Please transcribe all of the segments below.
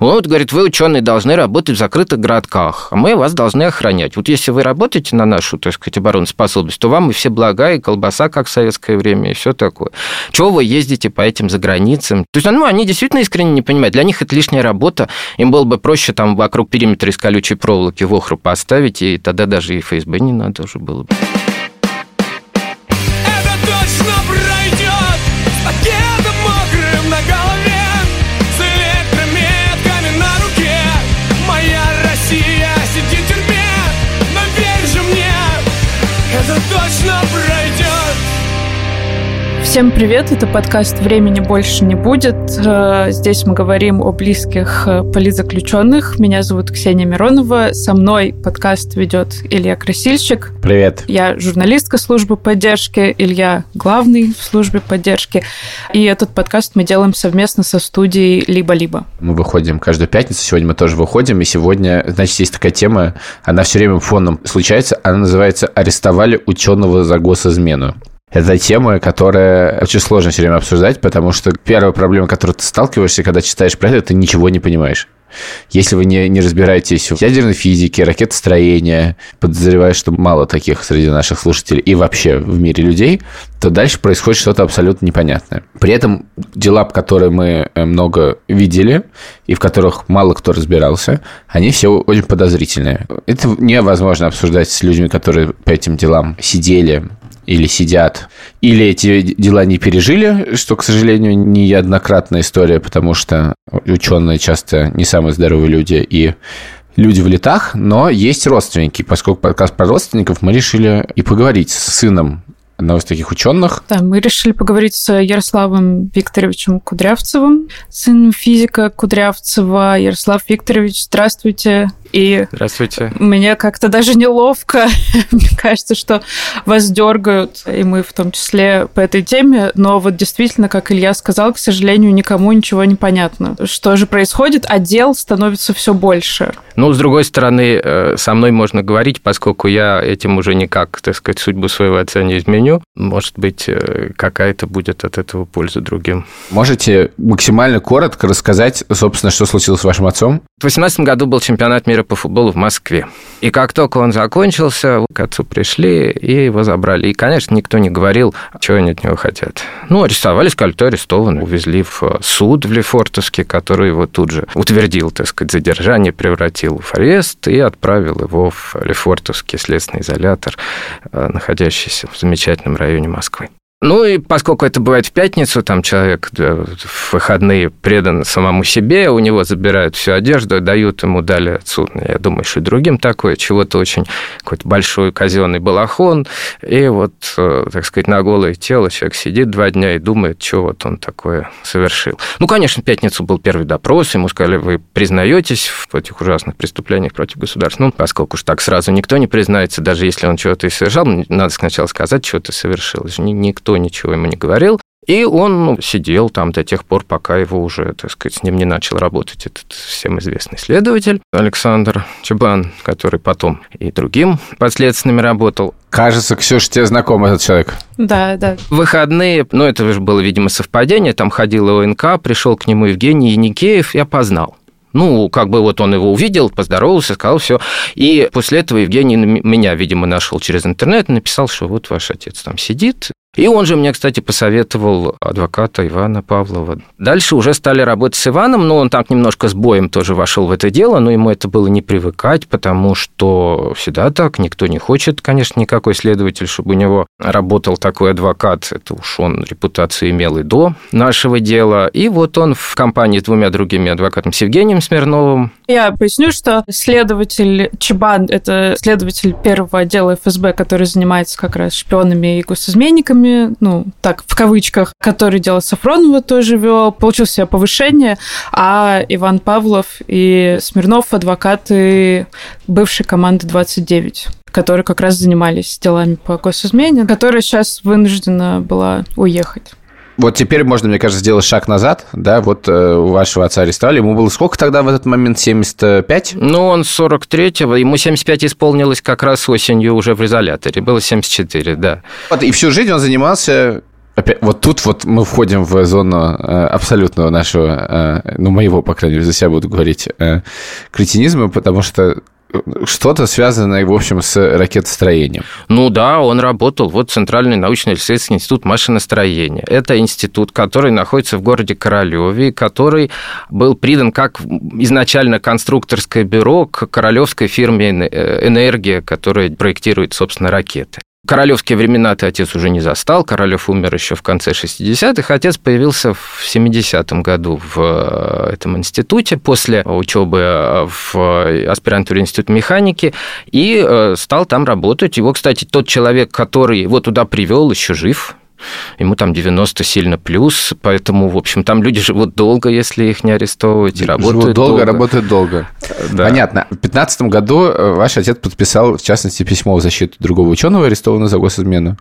Вот, говорит, вы, ученые, должны работать в закрытых городках, а мы вас должны охранять. Вот если вы работаете на нашу, так сказать, обороноспособность, то вам и все блага, и колбаса, как в советское время, и все такое. Чего вы ездите по этим заграницам? То есть, ну, они действительно искренне не понимают. Для них это лишняя работа. Им было бы проще там вокруг периметра из колючей проволоки вохру поставить, и тогда даже и ФСБ не надо уже было бы. Всем привет, это подкаст «Времени больше не будет». Э, здесь мы говорим о близких э, политзаключенных. Меня зовут Ксения Миронова. Со мной подкаст ведет Илья Красильщик. Привет. Я журналистка службы поддержки, Илья главный в службе поддержки. И этот подкаст мы делаем совместно со студией «Либо-либо». Мы выходим каждую пятницу, сегодня мы тоже выходим, и сегодня, значит, есть такая тема, она все время фоном случается, она называется «Арестовали ученого за госизмену». Это тема, которая очень сложно все время обсуждать, потому что первая проблема, с которой ты сталкиваешься, когда читаешь про это, ты ничего не понимаешь. Если вы не, не разбираетесь в ядерной физике, ракетостроении, подозреваю, что мало таких среди наших слушателей и вообще в мире людей, то дальше происходит что-то абсолютно непонятное. При этом дела, которые мы э, много видели и в которых мало кто разбирался, они все очень подозрительные. Это невозможно обсуждать с людьми, которые по этим делам сидели, или сидят, или эти дела не пережили, что, к сожалению, неоднократная история, потому что ученые часто не самые здоровые люди и люди в летах, но есть родственники. Поскольку подкаст про родственников, мы решили и поговорить с сыном одного из таких ученых. Да, мы решили поговорить с Ярославом Викторовичем Кудрявцевым, сыном физика Кудрявцева. Ярослав Викторович, здравствуйте. И Здравствуйте. Мне как-то даже неловко. Мне кажется, что вас дергают, и мы в том числе по этой теме. Но вот действительно, как Илья сказал, к сожалению, никому ничего не понятно. Что же происходит? А дел становится все больше. Ну, с другой стороны, э, со мной можно говорить, поскольку я этим уже никак, так сказать, судьбу своего отца не изменю. Может быть, э, какая-то будет от этого польза другим. Можете максимально коротко рассказать, собственно, что случилось с вашим отцом? В 2018 году был чемпионат мира по футболу в Москве. И как только он закончился, к отцу пришли и его забрали. И, конечно, никто не говорил, чего они от него хотят. Ну, арестовали, сказали, кто арестован. Увезли в суд в Лефортовске, который его тут же утвердил, так сказать, задержание, превратил в арест и отправил его в Лефортовский следственный изолятор, э, находящийся в замечательном районе Москвы. Ну и поскольку это бывает в пятницу, там человек в выходные предан самому себе, у него забирают всю одежду, дают ему, дали отцу, я думаю, что и другим такое, чего-то очень какой-то большой казенный балахон, и вот, э, так сказать, на голое тело человек сидит два дня и думает, что вот он такое совершил. Ну, конечно, в пятницу был первый допрос, ему сказали, вы признаетесь в этих ужасных преступлениях против государства? Ну, поскольку уж так сразу никто не признается, даже если он чего-то и совершал, надо сначала сказать, что ты совершил. Никто никто ничего ему не говорил. И он ну, сидел там до тех пор, пока его уже, так сказать, с ним не начал работать этот всем известный следователь Александр Чебан, который потом и другим подследственными работал. Кажется, Ксюша, тебе знаком этот человек. Да, да. В выходные, ну, это же было, видимо, совпадение, там ходил ОНК, пришел к нему Евгений Яникеев и опознал. Ну, как бы вот он его увидел, поздоровался, сказал все. И после этого Евгений меня, видимо, нашел через интернет, написал, что вот ваш отец там сидит, и он же мне, кстати, посоветовал адвоката Ивана Павлова. Дальше уже стали работать с Иваном, но он там немножко с боем тоже вошел в это дело, но ему это было не привыкать, потому что всегда так, никто не хочет, конечно, никакой следователь, чтобы у него работал такой адвокат. Это уж он репутацию имел и до нашего дела. И вот он в компании с двумя другими адвокатами, с Евгением Смирновым. Я поясню, что следователь Чебан – это следователь первого отдела ФСБ, который занимается как раз шпионами и госизменниками, коллегами, ну, так, в кавычках, который дело Сафронова тоже вел, получил себе повышение, а Иван Павлов и Смирнов – адвокаты бывшей команды 29 которые как раз занимались делами по госизмене, которая сейчас вынуждена была уехать. Вот теперь можно, мне кажется, сделать шаг назад, да, вот э, у вашего отца арестовали, ему было сколько тогда в этот момент, 75? Ну, он 43-го, ему 75 исполнилось как раз осенью уже в изоляторе, было 74, да. Вот, и всю жизнь он занимался Опять, вот тут вот мы входим в зону э, абсолютного нашего, э, ну, моего, по крайней мере, за себя буду говорить, э, кретинизма, потому что что-то связанное, в общем, с ракетостроением. Ну да, он работал. Вот Центральный научно-исследовательский институт машиностроения. Это институт, который находится в городе Королеве, который был придан как изначально конструкторское бюро к королевской фирме «Энергия», которая проектирует, собственно, ракеты. Королевские времена ты отец уже не застал. Королев умер еще в конце 60-х. Отец появился в 70-м году в э, этом институте после учебы э, в аспирантуре Института механики и э, стал там работать. Его, кстати, тот человек, который его туда привел, еще жив, ему там 90 сильно плюс, поэтому, в общем, там люди живут долго, если их не арестовывать, и работают живут долго. долго. работают долго. Да. Понятно. В 2015 году э, ваш отец подписал, в частности, письмо в защиту другого ученого, арестованного за госизмену.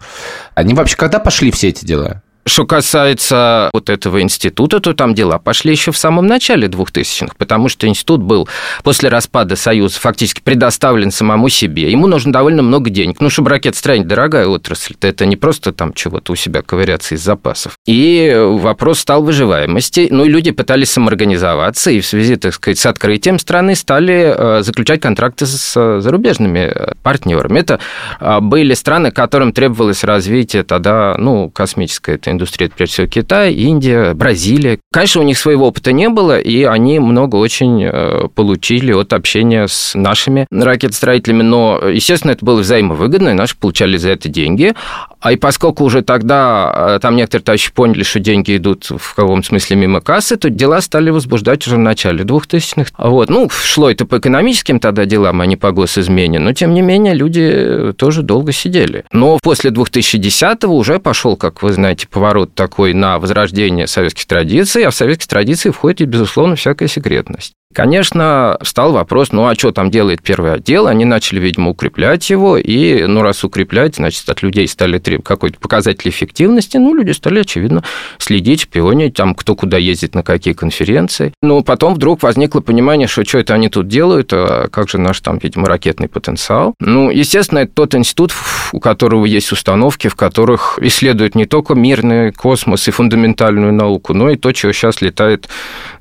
Они вообще когда пошли все эти дела? Что касается вот этого института, то там дела пошли еще в самом начале 2000-х, потому что институт был после распада Союза фактически предоставлен самому себе. Ему нужно довольно много денег. Ну, чтобы ракетостроение дорогая отрасль, то это не просто там чего-то у себя ковыряться из запасов. И вопрос стал выживаемости. Ну, и люди пытались самоорганизоваться, и в связи, так сказать, с открытием страны стали э, заключать контракты с зарубежными э, партнерами. Это э, были страны, которым требовалось развитие тогда, ну, космическое это индустрии, это прежде всего Китай, Индия, Бразилия. Конечно, у них своего опыта не было, и они много очень э, получили от общения с нашими ракетостроителями, но, естественно, это было взаимовыгодно, и наши получали за это деньги. А и поскольку уже тогда э, там некоторые товарищи поняли, что деньги идут в каком-то смысле мимо кассы, то дела стали возбуждать уже в начале 2000-х. Вот. Ну, шло это по экономическим тогда делам, а не по госизмене, но, тем не менее, люди тоже долго сидели. Но после 2010-го уже пошел, как вы знаете, поворот такой на возрождение советских традиций, а в советские традиции входит, безусловно, всякая секретность. Конечно, встал вопрос, ну а что там делает первый отдел? Они начали, видимо, укреплять его, и, ну, раз укреплять, значит, от людей стали требовать какой-то показатель эффективности, ну, люди стали, очевидно, следить, шпионить, там, кто куда ездит, на какие конференции. Ну, потом вдруг возникло понимание, что что это они тут делают, а как же наш там, видимо, ракетный потенциал. Ну, естественно, это тот институт, у которого есть установки, в которых исследуют не только мирный космос и фундаментальную науку, но и то, чего сейчас летает,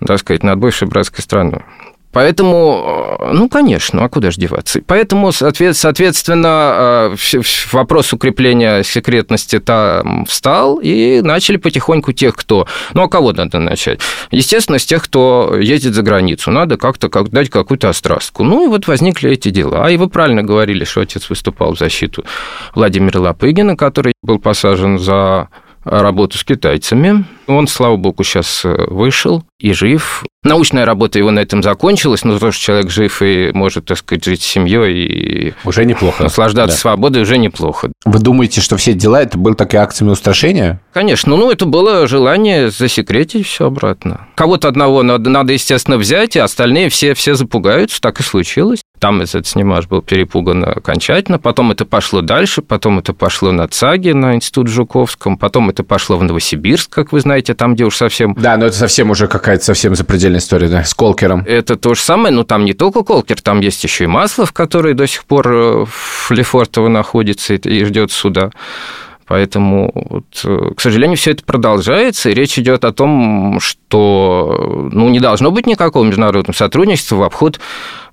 так сказать, над бывшей братской страной. Поэтому, э, ну, конечно, а куда же деваться? Поэтому, соответственно, э, вопрос укрепления секретности там встал, и начали потихоньку тех, кто... Ну, а кого надо начать? Естественно, с тех, кто ездит за границу. Надо как-то как дать какую-то острастку. Ну, и вот возникли эти дела. И вы правильно говорили, что отец выступал в защиту Владимира Лапыгина, который был посажен за работу с китайцами. Он, слава богу, сейчас э, вышел и жив. Научная работа его на этом закончилась, но то, что человек жив и может, так сказать, жить с семьей и уже неплохо. наслаждаться да. свободой, уже неплохо. Вы думаете, что все дела это был такая акциями устрашения? Конечно. Ну, это было желание засекретить все обратно. Кого-то одного надо, надо, естественно, взять, а остальные все, все запугаются. Так и случилось. Там этот снимаш был перепуган окончательно, потом это пошло дальше, потом это пошло на ЦАГе, на Институт Жуковском, потом это пошло в Новосибирск, как вы знаете, там, где уж совсем... Да, но это совсем уже какая-то совсем запредельная история, да, с Колкером. Это то же самое, но там не только Колкер, там есть еще и Маслов, который до сих пор э, в Лефортово находится и ждет суда. Поэтому, вот, э, к сожалению, все это продолжается, и речь идет о том, что ну, не должно быть никакого международного сотрудничества в обход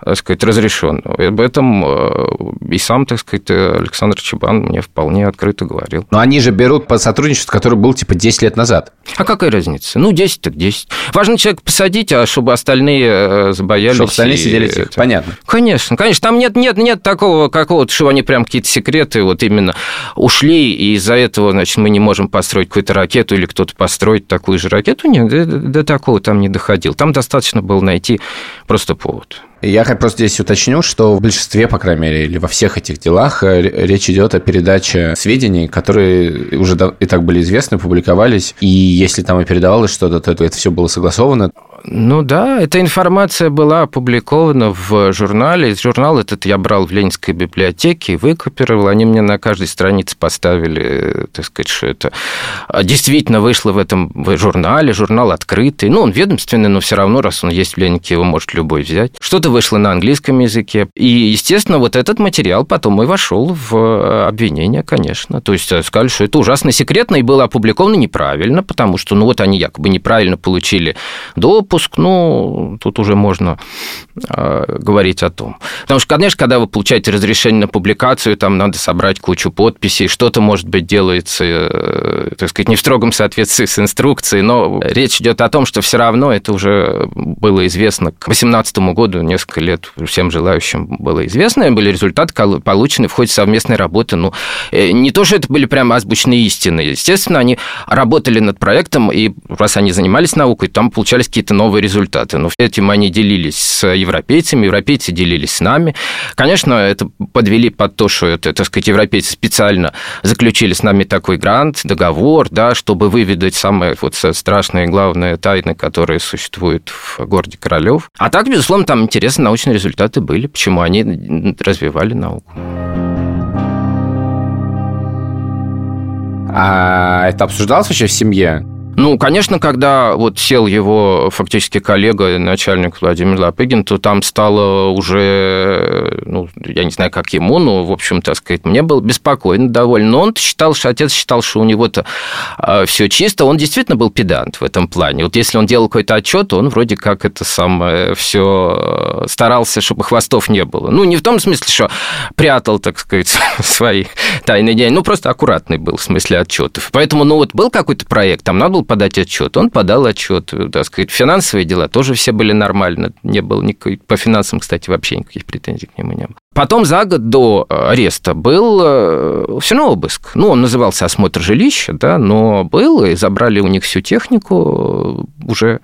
так сказать, разрешенного. И об этом э, и сам, так сказать, Александр Чебан мне вполне открыто говорил. Но они же берут по сотрудничеству, который был типа 10 лет назад. А какая разница? Ну, 10 так 10. Важно человека посадить, а чтобы остальные э, забоялись. Чтобы остальные и... сидели тихо. Понятно. Конечно, конечно. Там нет, нет, нет такого какого-то, что они прям какие-то секреты вот именно ушли, и из-за этого, значит, мы не можем построить какую-то ракету или кто-то построить такую же ракету. Нет, до, до такого там не доходил. Там достаточно было найти просто повод. Я просто здесь уточню, что в большинстве, по крайней мере, или во всех этих делах э, речь идет о передаче сведений, которые уже и так были известны, публиковались, и если там и передавалось что-то, то это все было согласовано. Ну да, эта информация была опубликована в журнале. Журнал этот я брал в Ленинской библиотеке, выкопировал. Они мне на каждой странице поставили, так сказать, что это действительно вышло в этом журнале. Журнал открытый. Ну, он ведомственный, но все равно, раз он есть в Ленинке, его может любой взять. Что-то вышло на английском языке. И, естественно, вот этот материал потом и вошел в обвинение, конечно. То есть сказали, что это ужасно секретно и было опубликовано неправильно, потому что, ну, вот они якобы неправильно получили допуск, ну, тут уже можно э, говорить о том. Потому что, конечно, когда вы получаете разрешение на публикацию, там надо собрать кучу подписей, что-то, может быть, делается, э, так сказать, не в строгом соответствии с инструкцией, но речь идет о том, что все равно это уже было известно к 2018 году, несколько лет всем желающим было известно, были результаты получены в ходе совместной работы. Ну, э, не то, что это были прямо азбучные истины, естественно, они работали над проектом, и раз они занимались наукой, там получались какие-то новые результаты. Но этим они делились с европейцами, европейцы делились с нами. Конечно, это подвели под то, что это, так сказать, европейцы специально заключили с нами такой грант, договор, да, чтобы выведать самые вот страшные главные тайны, которые существуют в городе Королев. А так, безусловно, там интересные научные результаты были, почему они развивали науку. А это обсуждалось вообще в семье? Ну, конечно, когда вот сел его фактически коллега, начальник Владимир Лапыгин, то там стало уже, ну, я не знаю, как ему, но, в общем, так сказать, мне было беспокойно довольно. Но он считал, что отец считал, что у него-то а, все чисто. Он действительно был педант в этом плане. Вот если он делал какой-то отчет, он вроде как это самое все старался, чтобы хвостов не было. Ну, не в том смысле, что прятал, так сказать, свои тайные дни, ну, просто аккуратный был в смысле отчетов. Поэтому, ну, вот был какой-то проект, там надо было подать отчет. Он подал отчет, так сказать. Финансовые дела тоже все были нормально. Не было никакой... По финансам, кстати, вообще никаких претензий к нему не было. Потом за год до ареста был э, все равно обыск. Ну, он назывался осмотр жилища, да, но был, и забрали у них всю технику уже.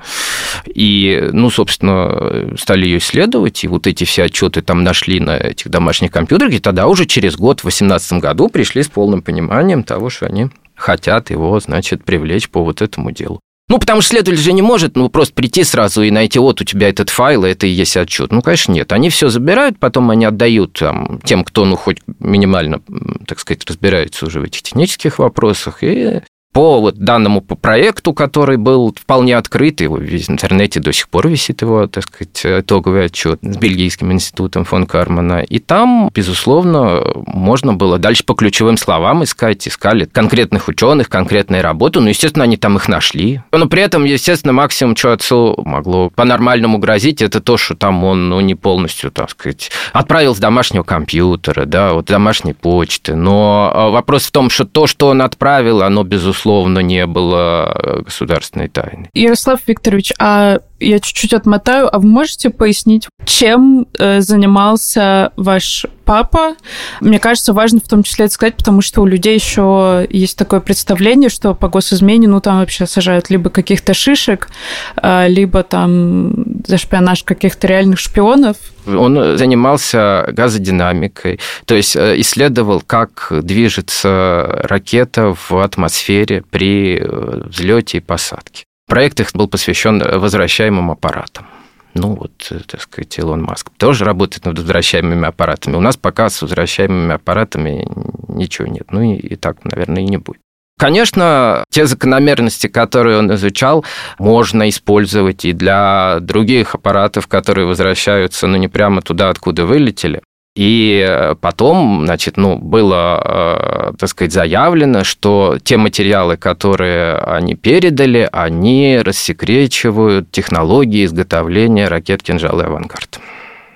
И, ну, собственно, стали ее исследовать, и вот эти все отчеты там нашли на этих домашних компьютерах, и тогда уже через год, в 2018 году, пришли с полным пониманием того, что они хотят его, значит, привлечь по вот этому делу. Ну, потому что следователь же не может ну, просто прийти сразу и найти, вот у тебя этот файл, это и есть отчет. Ну, конечно, нет. Они все забирают, потом они отдают там, тем, кто, ну, хоть минимально, так сказать, разбирается уже в этих технических вопросах, и по вот данному проекту, который был вполне открытый, его в интернете до сих пор висит его, так сказать, итоговый отчет с Бельгийским институтом фон Кармана. И там, безусловно, можно было дальше по ключевым словам искать, искали конкретных ученых, конкретные работы, ну, естественно, они там их нашли. Но при этом, естественно, максимум, что отцу могло по-нормальному грозить, это то, что там он, ну, не полностью, так сказать, отправил с домашнего компьютера, да, вот домашней почты. Но а, вопрос в том, что то, что он отправил, оно, безусловно, безусловно, не было э, государственной тайны. Ярослав Викторович, а я чуть-чуть отмотаю, а вы можете пояснить, чем э, занимался ваш папа? Мне кажется, важно в том числе это сказать, потому что у людей еще есть такое представление, что по госизмене, ну, там вообще сажают либо каких-то шишек, э, либо там за шпионаж каких-то реальных шпионов. Он занимался газодинамикой, то есть э, исследовал, как движется ракета в атмосфере при взлете и посадке. Проект их был посвящен возвращаемым аппаратам. Ну, вот, э, так сказать, Илон Маск тоже работает над возвращаемыми аппаратами. У нас пока с возвращаемыми аппаратами ничего нет. Ну, и, и так, наверное, и не будет. Конечно, те закономерности, которые он изучал, можно использовать и для других аппаратов, которые возвращаются, ну, не прямо туда, откуда вылетели. И э, потом, значит, ну, было, э, так сказать, заявлено, что те материалы, которые они передали, они рассекречивают технологии изготовления ракет «Кинжал» и «Авангард».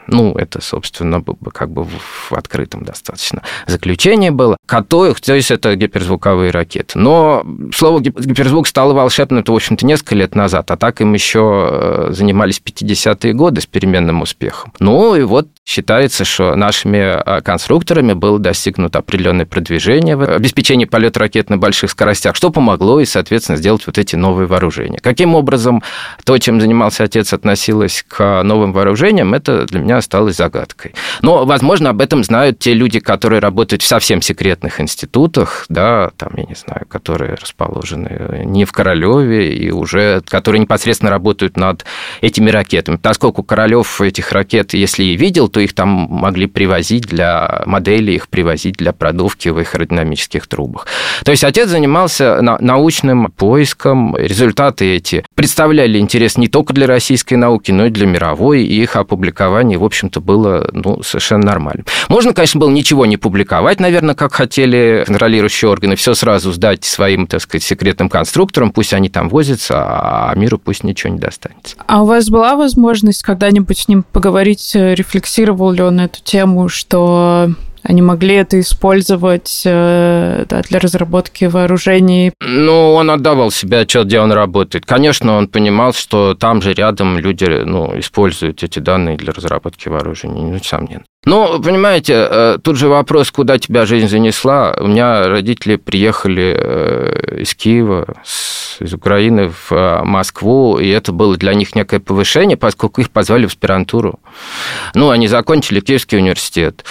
Ну, это, собственно, как бы в открытом достаточно заключение было. Которых, то есть это гиперзвуковые ракеты. Но слово гиперзвук стало волшебным, это, в общем-то, несколько лет назад, а так им еще э, занимались 50-е годы с переменным успехом. Ну, и вот Считается, что нашими а, конструкторами было достигнуто определенное продвижение в обеспечении полета ракет на больших скоростях, что помогло и, соответственно, сделать вот эти новые вооружения. Каким образом то, чем занимался отец, относилось к новым вооружениям, это для меня осталось загадкой. Но, возможно, об этом знают те люди, которые работают в совсем секретных институтах, да, там, я не знаю, которые расположены не в Королеве и уже, которые непосредственно работают над этими ракетами. Поскольку Королев этих ракет, если и видел, то их там могли привозить для модели, их привозить для продувки в их аэродинамических трубах. То есть отец занимался научным поиском, результаты эти представляли интерес не только для российской науки, но и для мировой, и их опубликование, в общем-то, было ну, совершенно нормально. Можно, конечно, было ничего не публиковать, наверное, как хотели контролирующие органы, все сразу сдать своим, так сказать, секретным конструкторам, пусть они там возятся, а миру пусть ничего не достанется. А у вас была возможность когда-нибудь с ним поговорить, рефлексировать рефлексировал ли он эту тему, что они могли это использовать э, да, для разработки вооружений. Ну, он отдавал себе отчет, где он работает. Конечно, он понимал, что там же рядом люди ну, используют эти данные для разработки вооружений, ну, несомненно. Ну, понимаете, э, тут же вопрос, куда тебя жизнь занесла. У меня родители приехали э, из Киева, из Украины в э, Москву, и это было для них некое повышение, поскольку их позвали в аспирантуру. Ну, они закончили Киевский университет.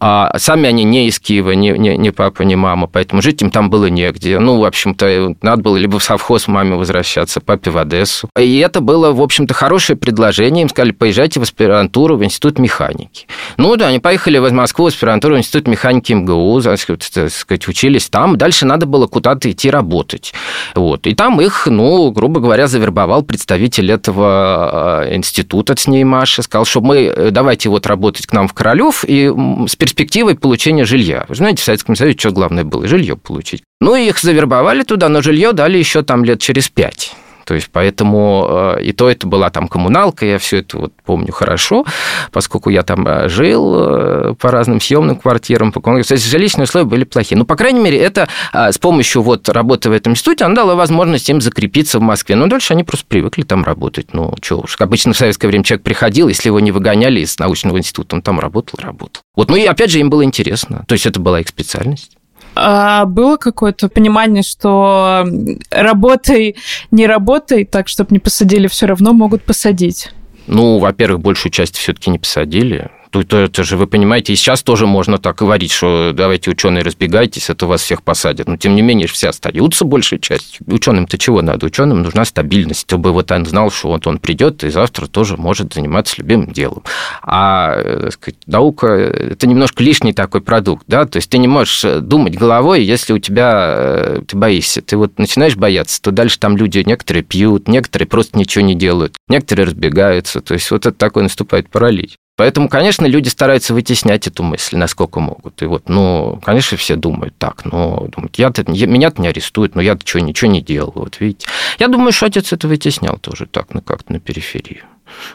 А сами они не из Киева, ни, ни, ни папа, ни мама, поэтому жить им там было негде. Ну, в общем-то, надо было либо в совхоз маме возвращаться, папе в Одессу. И это было, в общем-то, хорошее предложение. Им сказали, поезжайте в аспирантуру в институт механики. Ну, да, они поехали в Москву, в аспирантуру, в институт механики МГУ, так сказать, учились там. Дальше надо было куда-то идти работать. Вот. И там их, ну, грубо говоря, завербовал представитель этого э, института с ней Маша, сказал, что мы э, давайте вот работать к нам в Королев и с перспективой получения жилья. Вы знаете, в Советском Союзе что главное было? Жилье получить. Ну, их завербовали туда, но жилье дали еще там лет через пять. То есть поэтому э, и то это была там коммуналка, я все это вот помню хорошо, поскольку я там э, жил э, по разным съемным квартирам, по комнатам. Кстати, жилищные условия были плохие. Ну, по крайней мере, это с помощью вот работы в этом институте, она дала возможность им закрепиться в Москве. Но дальше они просто привыкли там работать. Ну, что уж. Обычно в советское время человек приходил, если его не выгоняли из научного института, он там работал, работал. Вот, ну и опять же, им было интересно. То есть это была их специальность. А было какое-то понимание, что работай, не работай, так, чтобы не посадили, все равно могут посадить? Ну, во-первых, большую часть все-таки не посадили. Тут это же, вы понимаете, и сейчас тоже можно так говорить, что давайте, ученые, разбегайтесь, это вас всех посадят. Но, тем не менее, все остаются большей частью. Ученым-то чего надо? Ученым нужна стабильность, чтобы вот он знал, что вот он придет и завтра тоже может заниматься любимым делом. А э, сказать, наука – это немножко лишний такой продукт, да, то есть ты не можешь думать головой, если у тебя, э, ты боишься, ты вот начинаешь бояться, то дальше там люди некоторые пьют, некоторые просто ничего не делают, некоторые разбегаются, то есть вот это такой наступает паралич. Поэтому, конечно, люди стараются вытеснять эту мысль, насколько могут. И вот, ну, конечно, все думают так, но думают, я-то, меня-то не арестуют, но я-то что, ничего не делал, вот видите. Я думаю, что отец это вытеснял тоже так, ну, как-то на периферию.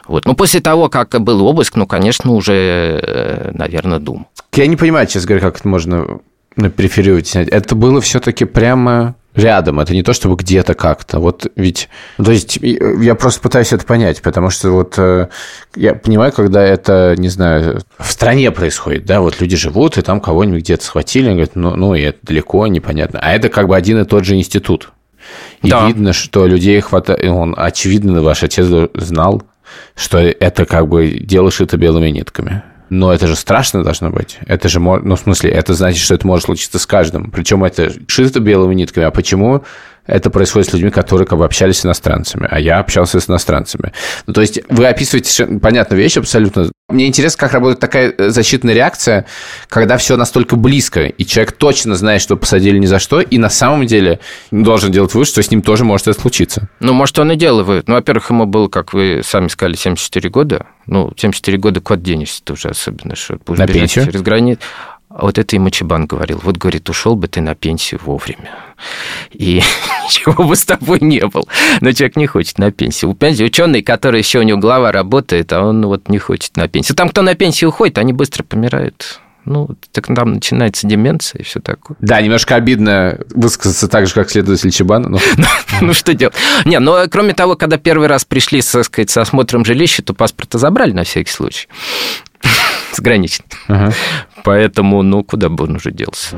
Вот. Ну, после того, как был обыск, ну, конечно, уже, э, наверное, думал. Я не понимаю, честно говоря, как это можно на периферию вытеснять. Это было все-таки прямо рядом, это не то, чтобы где-то как-то. Вот ведь, то есть я просто пытаюсь это понять, потому что вот э, я понимаю, когда это, не знаю, в стране происходит, да, вот люди живут, и там кого-нибудь где-то схватили, говорят, ну, ну, и это далеко, непонятно. А это как бы один и тот же институт. И да. видно, что людей хватает, он, очевидно, ваш отец знал, что это как бы дело шито белыми нитками. Но это же страшно должно быть. Это же, ну, в смысле, это значит, что это может случиться с каждым. Причем это шито белыми нитками. А почему это происходит с людьми, которые как бы общались с иностранцами, а я общался с иностранцами. Ну, то есть вы описываете понятную вещь абсолютно. Мне интересно, как работает такая э, защитная реакция, когда все настолько близко, и человек точно знает, что посадили ни за что, и на самом деле должен делать вывод, что с ним тоже может это случиться. Ну, может, он и делает. Ну, во-первых, ему было, как вы сами сказали, 74 года. Ну, 74 года куда денешься тоже особенно, что будешь на пенсию? через границу. А вот это и Мачебан говорил. Вот, говорит, ушел бы ты на пенсию вовремя. И ничего бы с тобой не было. Но человек не хочет на пенсию. У пенсии ученый, который еще у него голова работает, а он вот не хочет на пенсию. Там, кто на пенсию уходит, они быстро помирают. Ну, так там начинается деменция и все такое. Да, немножко обидно высказаться так же, как следователь Чебана. Но... Ну, ну, что делать? Не, ну, кроме того, когда первый раз пришли, так сказать, с осмотром жилища, то паспорта забрали на всякий случай. Заграничный. Ага. Поэтому, ну, куда бы он уже делся.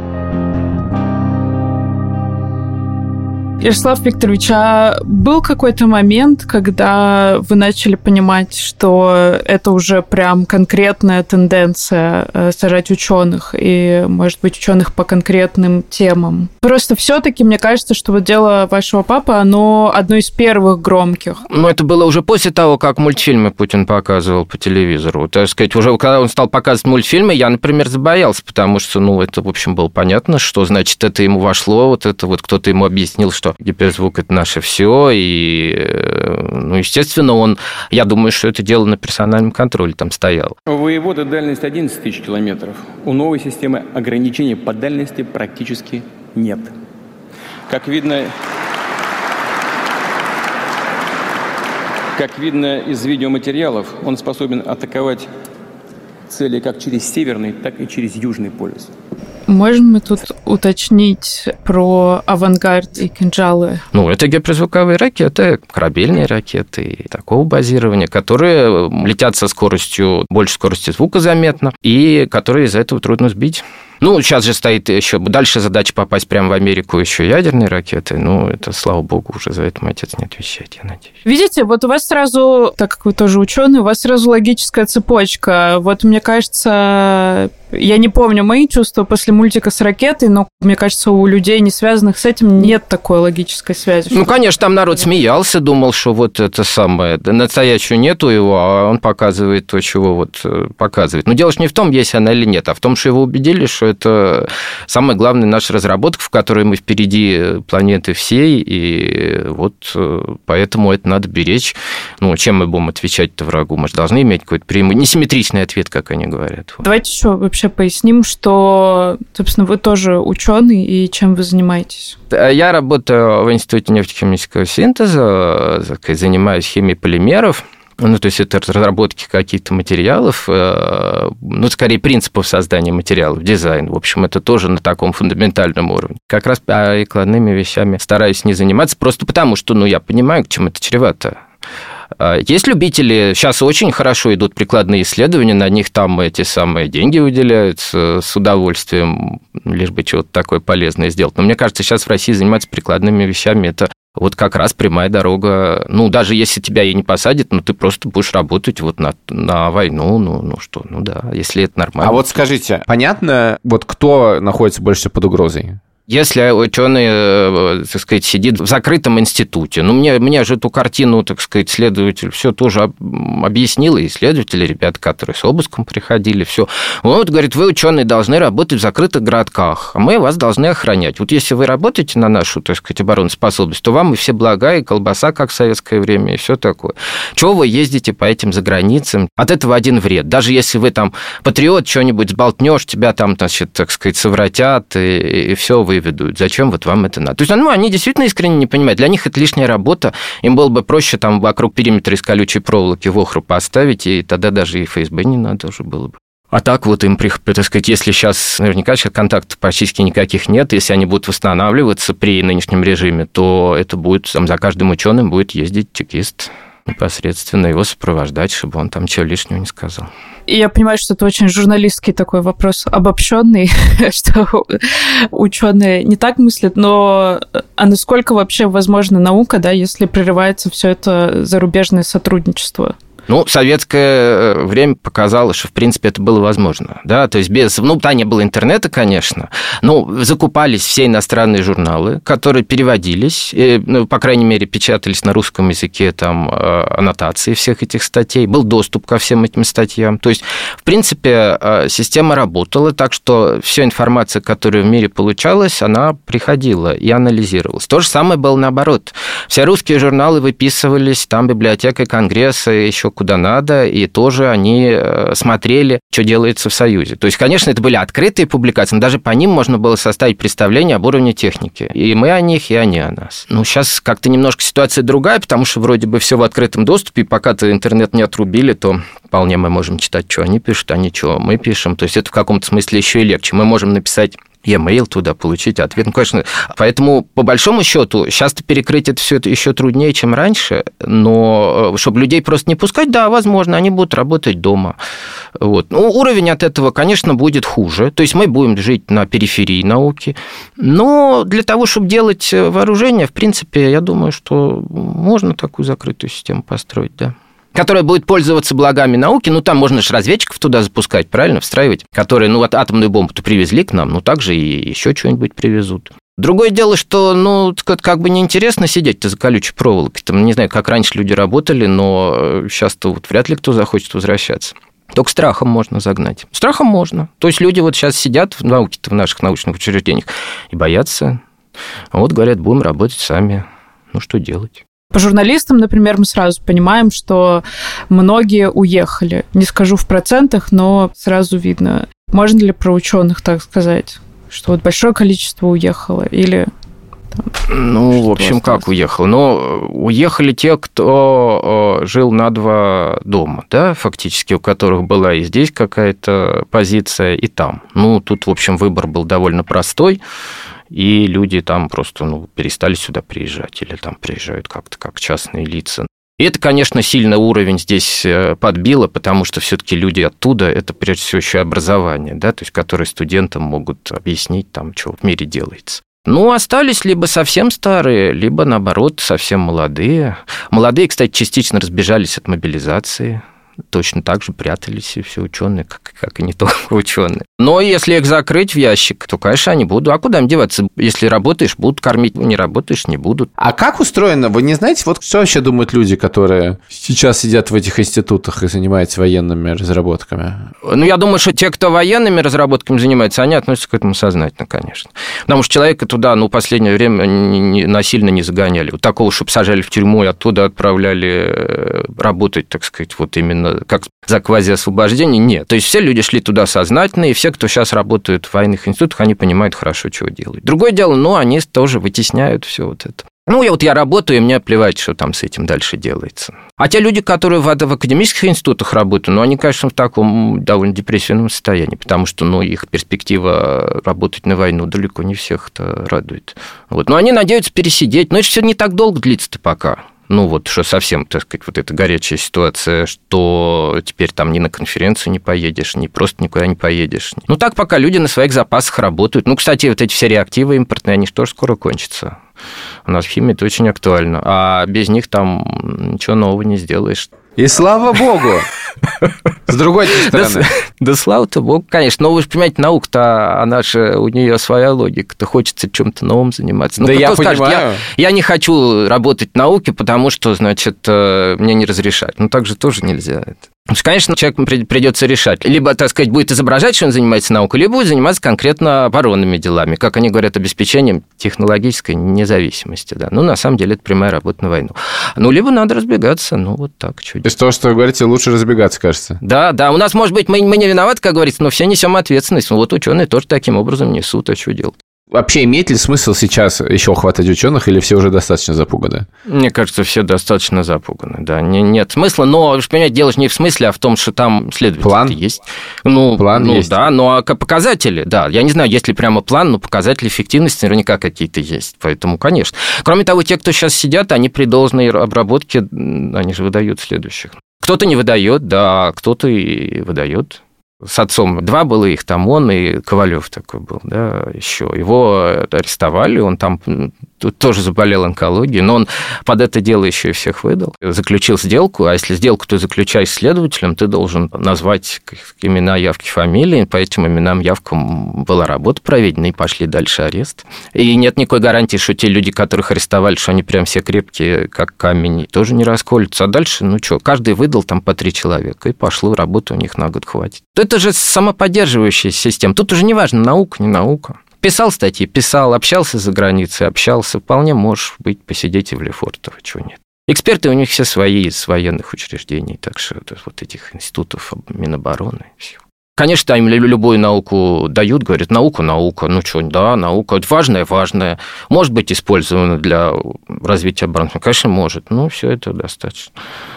Ярослав Викторович, а был какой-то момент, когда вы начали понимать, что это уже прям конкретная тенденция э, сажать ученых и, может быть, ученых по конкретным темам? Просто все-таки мне кажется, что вот дело вашего папы, оно одно из первых громких. Ну, это было уже после того, как мультфильмы Путин показывал по телевизору. Так сказать, уже когда он стал показывать мультфильмы, я, например, забоялся, потому что, ну, это, в общем, было понятно, что, значит, это ему вошло, вот это вот кто-то ему объяснил, что гиперзвук – это наше все, и, э, ну, естественно, он, я думаю, что это дело на персональном контроле там стоял. У воевода дальность 11 тысяч километров. У новой системы ограничений по дальности практически нет. Как видно, как видно из видеоматериалов, он способен атаковать цели как через северный, так и через южный полюс. Можем мы тут уточнить про авангард и кинжалы? Ну, это гиперзвуковые ракеты, корабельные ракеты такого базирования, которые летят со скоростью, больше скорости звука заметно, и которые из-за этого трудно сбить. Ну, сейчас же стоит еще дальше задача попасть прямо в Америку еще ядерные ракеты. Ну, это, слава богу, уже за это мой отец не отвечает, я надеюсь. Видите, вот у вас сразу, так как вы тоже ученый, у вас сразу логическая цепочка. Вот мне кажется, я не помню мои чувства после мультика с ракетой, но мне кажется, у людей, не связанных с этим, нет такой логической связи. Ну, конечно, там народ смеялся, думал, что вот это самое, настоящего нету его, а он показывает то, чего вот э, показывает. Но дело же не в том, есть она или нет, а в том, что его убедили, что это самая главная наша разработка, в которой мы впереди планеты всей, и вот э, поэтому это надо беречь. Ну, чем мы будем отвечать-то врагу? Мы же должны иметь какой-то преимущество, несимметричный ответ, как они говорят. Давайте еще вообще поясним, что, собственно, вы тоже ученый, и чем вы занимаетесь? Я работаю в Институте нефтехимического синтеза, занимаюсь химией полимеров. Ну, то есть это разработки каких-то материалов, э, ну, скорее принципов создания материалов, дизайн. В общем, это тоже на таком фундаментальном уровне. Как раз прикладными вещами стараюсь не заниматься, просто потому что, ну, я понимаю, к чему это чревато. А, есть любители, сейчас очень хорошо идут прикладные исследования, на них там эти самые деньги выделяются с удовольствием, лишь бы чего-то такое полезное сделать. Но мне кажется, сейчас в России заниматься прикладными вещами – это вот как раз прямая дорога. Ну, даже если тебя и не посадят, ну, ты просто будешь работать вот на, на войну, ну, ну что, ну да, если это нормально. А вот скажите, понятно, вот кто находится больше всего под угрозой? Если ученый, э, так сказать, сидит в закрытом институте, ну, мне, мне же эту картину, так сказать, следователь все тоже объяснил, и исследователи, ребята, которые с обыском приходили, все. Он вот говорит, вы, ученые, должны работать в закрытых городках, а мы вас должны охранять. Вот если вы работаете на нашу, так сказать, обороноспособность, то вам и все блага, и колбаса, как в советское время, и все такое. Чего вы ездите по этим заграницам? От этого один вред. Даже если вы там патриот, что-нибудь сболтнешь, тебя там, значит, так сказать, совратят, и, и все, вы выведут, зачем вот вам это надо. То есть, ну, они действительно искренне не понимают. Для них это лишняя работа. Им было бы проще там вокруг периметра из колючей проволоки вохру поставить, и тогда даже и ФСБ не надо уже было бы. А так вот им, так сказать, если сейчас, наверняка сейчас контактов практически никаких нет, если они будут восстанавливаться при нынешнем режиме, то это будет, там, за каждым ученым будет ездить чекист непосредственно его сопровождать, чтобы он там чего лишнего не сказал. Я понимаю, что это очень журналистский такой вопрос, обобщенный, что ученые не так мыслят, но а насколько вообще возможна наука, да, если прерывается все это зарубежное сотрудничество? Ну, советское э, время показало, что, в принципе, это было возможно. Да? То есть без... Ну, да, не было интернета, конечно, но закупались все иностранные журналы, которые переводились, и, ну, по крайней мере, печатались на русском языке, там, э, аннотации всех этих статей, был доступ ко всем этим статьям. То есть, в принципе, э, система работала, так что вся информация, которая в мире получалась, она приходила и анализировалась. То же самое было наоборот. Все русские журналы выписывались, там библиотека Конгресса, еще куда надо, и тоже они э, смотрели, что делается в Союзе. То есть, конечно, это были открытые публикации, но даже по ним можно было составить представление об уровне техники. И мы о них, и они о нас. Ну, сейчас как-то немножко ситуация другая, потому что вроде бы все в открытом доступе, и пока-то интернет не отрубили, то вполне мы можем читать, что они пишут, а не что мы пишем. То есть это в каком-то смысле еще и легче. Мы можем написать e-mail туда получить ответ. Ну, конечно, поэтому, по большому счету, сейчас перекрыть это все это еще труднее, чем раньше, но э, чтобы людей просто не пускать, да, возможно, они будут работать дома. Вот. Ну, уровень от этого, конечно, будет хуже. То есть мы будем жить на периферии науки. Но для того, чтобы делать вооружение, в принципе, я думаю, что можно такую закрытую систему построить, да которая будет пользоваться благами науки. Ну, там можно же разведчиков туда запускать, правильно, встраивать, которые, ну, вот атомную бомбу-то привезли к нам, ну, также и еще что-нибудь привезут. Другое дело, что, ну, как бы неинтересно сидеть-то за колючей проволокой. Там, не знаю, как раньше люди работали, но сейчас-то вот вряд ли кто захочет возвращаться. Только страхом можно загнать. Страхом можно. То есть люди вот сейчас сидят в науке в наших научных учреждениях и боятся. А вот говорят, будем работать сами. Ну, что делать? По журналистам, например, мы сразу понимаем, что многие уехали. Не скажу в процентах, но сразу видно. Можно ли про ученых так сказать? Что вот большое количество уехало или ну, в общем, как уехал? Ну, уехали те, кто э, жил на два дома, да, фактически, у которых была и здесь какая-то позиция, и там. Ну, тут, в общем, выбор был довольно простой и люди там просто ну, перестали сюда приезжать или там приезжают как-то как частные лица. И это, конечно, сильно уровень здесь э, подбило, потому что все-таки люди оттуда, это прежде всего еще образование, да, то есть которые студентам могут объяснить, там, что в мире делается. Ну, остались либо совсем старые, либо, наоборот, совсем молодые. Молодые, кстати, частично разбежались от мобилизации точно так же прятались и все ученые, как, как и не только ученые. Но если их закрыть в ящик, то, конечно, они будут. А куда им деваться? Если работаешь, будут кормить, не работаешь, не будут. А как устроено? Вы не знаете, вот что вообще думают люди, которые сейчас сидят в этих институтах и занимаются военными разработками? Ну, я думаю, что те, кто военными разработками занимается, они относятся к этому сознательно, конечно. Потому что человека туда, ну, в последнее время не, насильно не загоняли. Вот такого, чтобы сажали в тюрьму и оттуда отправляли э, работать, так сказать, вот именно именно как за квазиосвобождение. Нет. То есть все люди шли туда сознательно, и все, кто сейчас работают в военных институтах, они понимают хорошо, чего делают. Другое дело, ну, они тоже вытесняют все вот это. Ну, я вот я работаю, и мне плевать, что там с этим дальше делается. А те люди, которые в, в академических институтах работают, ну, они, конечно, в таком довольно депрессивном состоянии, потому что, ну, их перспектива работать на войну далеко не всех это радует. Вот. Но они надеются пересидеть. Но это все не так долго длится-то пока ну вот, что совсем, так сказать, вот эта горячая ситуация, что теперь там ни на конференцию не поедешь, ни просто никуда не поедешь. Ну так пока люди на своих запасах работают. Ну, кстати, вот эти все реактивы импортные, они же тоже скоро кончатся. У нас в химии это очень актуально. А без них там ничего нового не сделаешь. И слава богу! С другой стороны. Да, да слава-то богу, конечно. Но вы же понимаете, наука-то, она же, у нее своя логика-то, хочется чем-то новым заниматься. Ну, да я скажет, понимаю. Я, я не хочу работать в науке, потому что, значит, э, мне не разрешать. Ну, так же тоже нельзя. Конечно, человеку придется решать. Либо, так сказать, будет изображать, что он занимается наукой, либо будет заниматься конкретно оборонными делами, как они говорят, обеспечением технологической независимости. Да. Ну, на самом деле, это прямая работа на войну. Ну, либо надо разбегаться, ну, вот так. Чуть. То есть то, что вы говорите, лучше разбегаться, кажется? Да, да. У нас, может быть, мы, мы не виноваты, как говорится, но все несем ответственность. Ну, вот ученые тоже таким образом несут, а что делать? Вообще имеет ли смысл сейчас еще хватать ученых, или все уже достаточно запуганы? Мне кажется, все достаточно запуганы, да. Не, нет смысла, но, понимаете, дело же не в смысле, а в том, что там следователь план есть. Ну, план ну, есть. да, ну а показатели, да. Я не знаю, есть ли прямо план, но показатели эффективности наверняка какие-то есть. Поэтому, конечно. Кроме того, те, кто сейчас сидят, они при должной обработке, они же выдают следующих. Кто-то не выдает, да, кто-то и выдает с отцом. Два было их, там он и Ковалев такой был, да, еще. Его арестовали, он там тоже заболел онкологией, но он под это дело еще и всех выдал. Заключил сделку, а если сделку ты заключаешь следователем, ты должен назвать имена, явки, фамилии. По этим именам, явкам была работа проведена, и пошли дальше арест. И нет никакой гарантии, что те люди, которых арестовали, что они прям все крепкие, как камень, тоже не расколются. А дальше, ну что, каждый выдал там по три человека, и пошло, работы у них на год хватит. Это же самоподдерживающая система. Тут уже не важно, наука, не наука. Писал статьи, писал, общался за границей, общался. Вполне можешь быть, посидеть и в Лефортово, чего нет. Эксперты у них все свои из военных учреждений, так что вот этих институтов Минобороны. Все. Конечно, им любую науку дают, говорят, наука, наука, ну что, да, наука, это важное, важное, может быть использовано для развития обороны, конечно, может, но все это достаточно.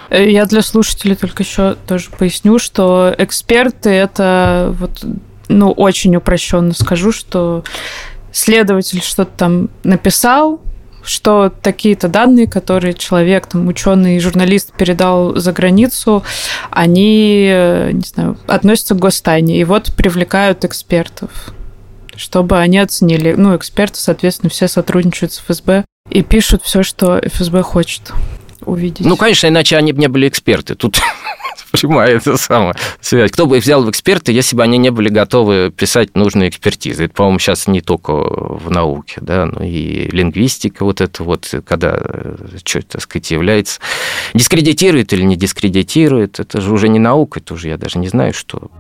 Э, я для слушателей только еще тоже поясню, что эксперты это вот ну, очень упрощенно скажу, что следователь что-то там написал, что такие-то данные, которые человек, там, ученый журналист передал за границу, они, не знаю, относятся к гостайне. И вот привлекают экспертов, чтобы они оценили. Ну, эксперты, соответственно, все сотрудничают с ФСБ и пишут все, что ФСБ хочет увидеть. Ну, конечно, иначе они бы не были эксперты. Тут прямая это самая связь. Кто бы их взял в эксперты, если бы они не были готовы писать нужные экспертизы. Это, по-моему, сейчас не только в науке, да, но и лингвистика вот это вот, когда э, что, так сказать, является... Дискредитирует или не дискредитирует, это же уже не наука, это уже я даже не знаю, что...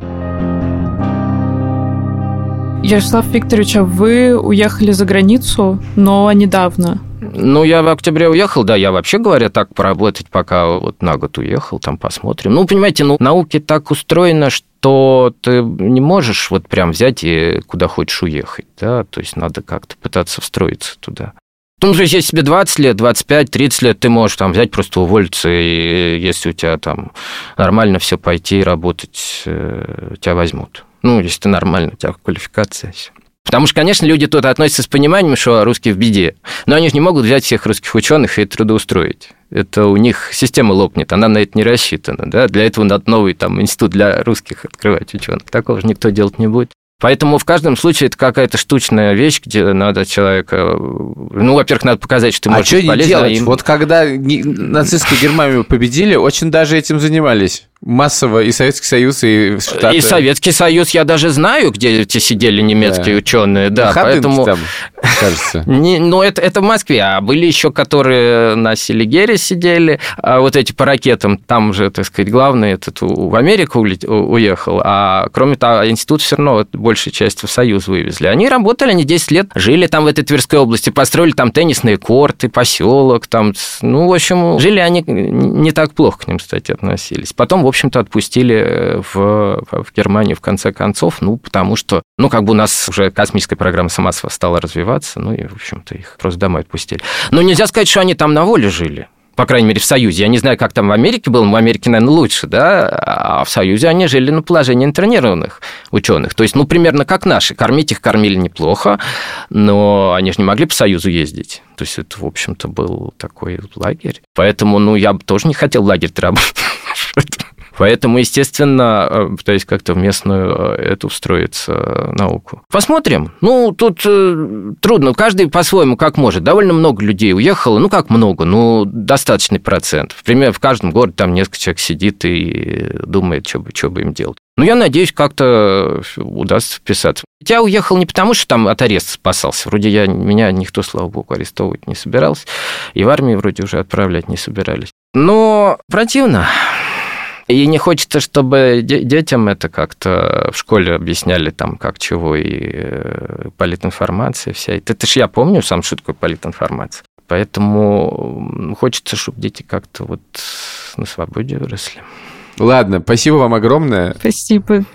Ярослав Викторович, а вы уехали за границу, но недавно. Ну, я в октябре уехал, да, я вообще говоря так поработать, пока вот на год уехал, там посмотрим. Ну, понимаете, ну, науки так устроено, что ты не можешь вот прям взять и куда хочешь уехать, да, то есть надо как-то пытаться встроиться туда. Ну, то есть, если тебе 20 лет, 25, 30 лет, ты можешь там взять, просто уволиться, и если у тебя там нормально все пойти работать, э, тебя возьмут. Ну, если ты нормально, у тебя квалификация, все. Потому что, конечно, люди тут относятся с пониманием, что русские в беде. Но они же не могут взять всех русских ученых и трудоустроить. Это у них система лопнет, она на это не рассчитана. Да? Для этого надо новый там, институт для русских открывать ученых. Такого же никто делать не будет. Поэтому в каждом случае это какая-то штучная вещь, где надо человека... Ну, во-первых, надо показать, что ты можешь а что не делать? Им... Вот когда нацистскую Германию победили, очень даже этим занимались массово и Советский Союз, и Штаты. И Советский Союз я даже знаю, где эти сидели немецкие да. ученые, да, Ходынки поэтому... там, кажется. Не, ну, это, это в Москве, а были еще, которые на Селигере сидели, а вот эти по ракетам, там же, так сказать, главный этот в Америку уехал, а кроме того, институт все равно большей частью в Союз вывезли. Они работали, они 10 лет жили там в этой Тверской области, построили там теннисные корты, поселок, там, ну, в общем, жили они не так плохо к ним, кстати, относились. Потом общем-то, отпустили э, в, в Германию в конце концов, ну, потому что, ну, как бы у нас уже космическая программа сама стала развиваться, ну, и, в общем-то, их просто домой отпустили. Но нельзя сказать, что они там на воле жили по крайней мере, в Союзе. Я не знаю, как там в Америке было, в Америке, наверное, лучше, да, а в Союзе они жили на положении интернированных ученых. То есть, ну, примерно как наши. Кормить их кормили неплохо, но они же не могли по Союзу ездить. То есть, это, в общем-то, был такой лагерь. Поэтому, ну, я бы тоже не хотел в лагерь работать. Поэтому, естественно, э, пытаюсь как-то в местную э, эту встроиться э, науку. Посмотрим. Ну, тут трудно. Каждый по-своему как может. Довольно много людей уехало. Ну, как много? Ну, достаточный процент. Например, в каждом городе там несколько человек сидит и думает, что бы, что бы им делать. Ну, я надеюсь, как-то удастся вписаться. Я уехал не потому, что там от ареста спасался. Вроде я, меня никто, слава богу, арестовывать не собирался. И в армии вроде уже отправлять не собирались. Но противно. И не хочется, чтобы детям это как-то в школе объясняли там как чего и э, политинформация вся. Это, это ж я помню сам, что такое политинформация. Поэтому хочется, чтобы дети как-то вот на свободе выросли. Ладно, спасибо вам огромное. Спасибо.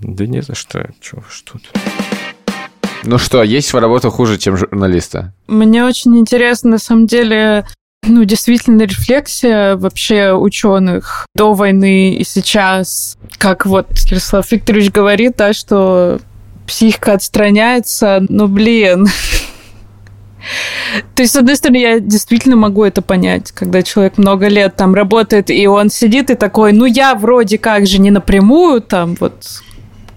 Да не за что. Чего ж тут. Ну что, есть работа хуже, чем журналиста? Мне очень интересно, на самом деле, ну, действительно, рефлексия вообще ученых до войны и сейчас, как вот Ярослав Викторович говорит, да, что психика отстраняется, но, блин, то есть, с одной стороны, я действительно могу это понять, когда человек много лет там работает, и он сидит и такой, ну, я вроде как же не напрямую там вот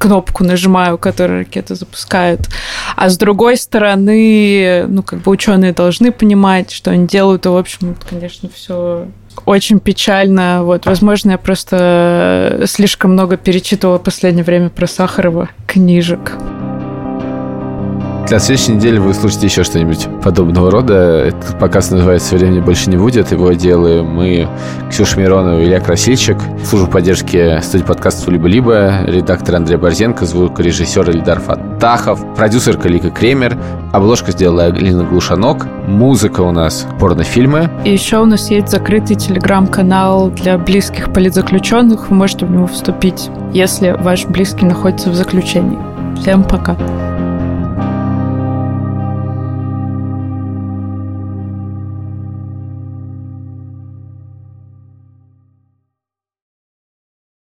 кнопку нажимаю, которая ракета запускает. А с другой стороны, ну, как бы ученые должны понимать, что они делают, и, в общем, конечно, все очень печально. Вот, возможно, я просто слишком много перечитывала в последнее время про Сахарова книжек. На следующей неделе вы услышите еще что-нибудь подобного рода. Этот показ называется «Времени больше не будет». Его делаем мы, Ксюша Миронова и Илья Красильчик. Служба поддержки студии подкастов «Либо-либо», редактор Андрей Борзенко, звукорежиссер Ильдар Фатахов, продюсер Калика Кремер, обложка сделала Алина Глушанок, музыка у нас порнофильмы. И еще у нас есть закрытый телеграм-канал для близких политзаключенных. Вы можете в него вступить, если ваш близкий находится в заключении. Всем пока.